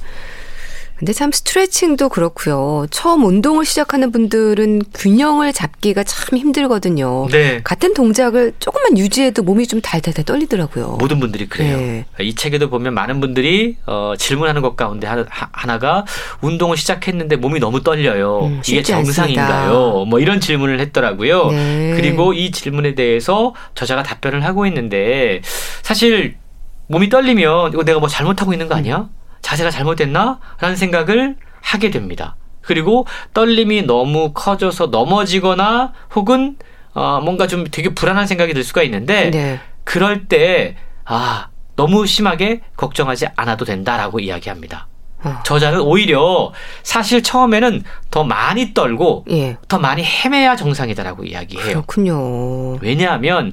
근데 참 스트레칭도 그렇고요. 처음 운동을 시작하는 분들은 균형을 잡기가 참 힘들거든요. 네. 같은 동작을 조금만 유지해도 몸이 좀 달달달 떨리더라고요. 모든 분들이 그래요. 네. 이 책에도 보면 많은 분들이 어, 질문하는 것 가운데 하나, 하나가 운동을 시작했는데 몸이 너무 떨려요. 음, 이게 정상인가요? 않습니다. 뭐 이런 질문을 했더라고요. 네. 그리고 이 질문에 대해서 저자가 답변을 하고 있는데 사실 몸이 떨리면 이거 내가 뭐 잘못하고 있는 거 아니야? 음. 자세가 잘못됐나? 라는 생각을 하게 됩니다. 그리고 떨림이 너무 커져서 넘어지거나 혹은 어, 뭔가 좀 되게 불안한 생각이 들 수가 있는데 네. 그럴 때 아, 너무 심하게 걱정하지 않아도 된다라고 이야기합니다. 어. 저자는 오히려 사실 처음에는 더 많이 떨고 예. 더 많이 헤매야 정상이다라고 이야기해요. 그렇군요. 왜냐하면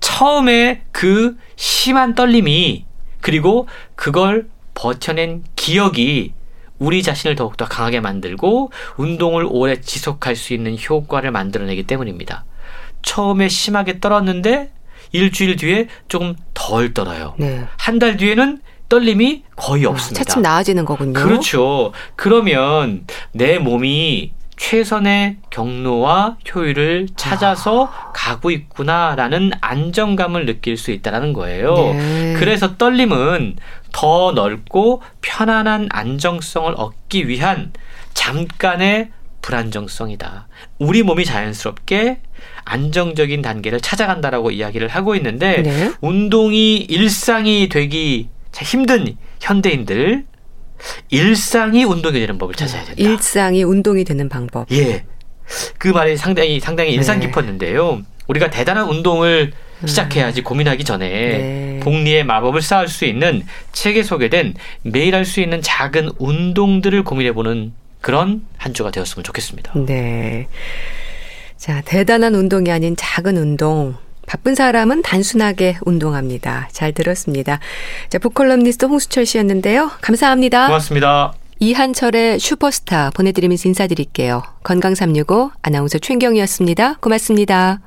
처음에 그 심한 떨림이 그리고 그걸 버텨낸 기억이 우리 자신을 더욱더 강하게 만들고 운동을 오래 지속할 수 있는 효과를 만들어내기 때문입니다. 처음에 심하게 떨었는데 일주일 뒤에 조금 덜 떨어요. 네. 한달 뒤에는 떨림이 거의 아, 없습니다. 차츰 나아지는 거군요. 그렇죠. 그러면 내 몸이 최선의 경로와 효율을 찾아서 아. 가고 있구나라는 안정감을 느낄 수 있다라는 거예요. 네. 그래서 떨림은 더 넓고 편안한 안정성을 얻기 위한 잠깐의 불안정성이다. 우리 몸이 자연스럽게 안정적인 단계를 찾아간다라고 이야기를 하고 있는데 네. 운동이 일상이 되기 힘든 현대인들 일상이 운동이 되는 법을 찾아야 된다. 일상이 운동이 되는 방법. 예. 그 말이 상당히 상당히 인상 네. 깊었는데요. 우리가 대단한 운동을 음. 시작해야지 고민하기 전에 네. 복리의 마법을 쌓을 수 있는 책에 소개된 매일 할 수 있는 작은 운동들을 고민해보는 그런 한 주가 되었으면 좋겠습니다. 네. 자, 대단한 운동이 아닌 작은 운동. 바쁜 사람은 단순하게 운동합니다. 잘 들었습니다. 자, 북컬럼니스트 홍수철 씨였는데요. 감사합니다. 고맙습니다. 이한철의 슈퍼스타 보내드리면서 인사드릴게요. 건강365 아나운서 최경이었습니다. 고맙습니다.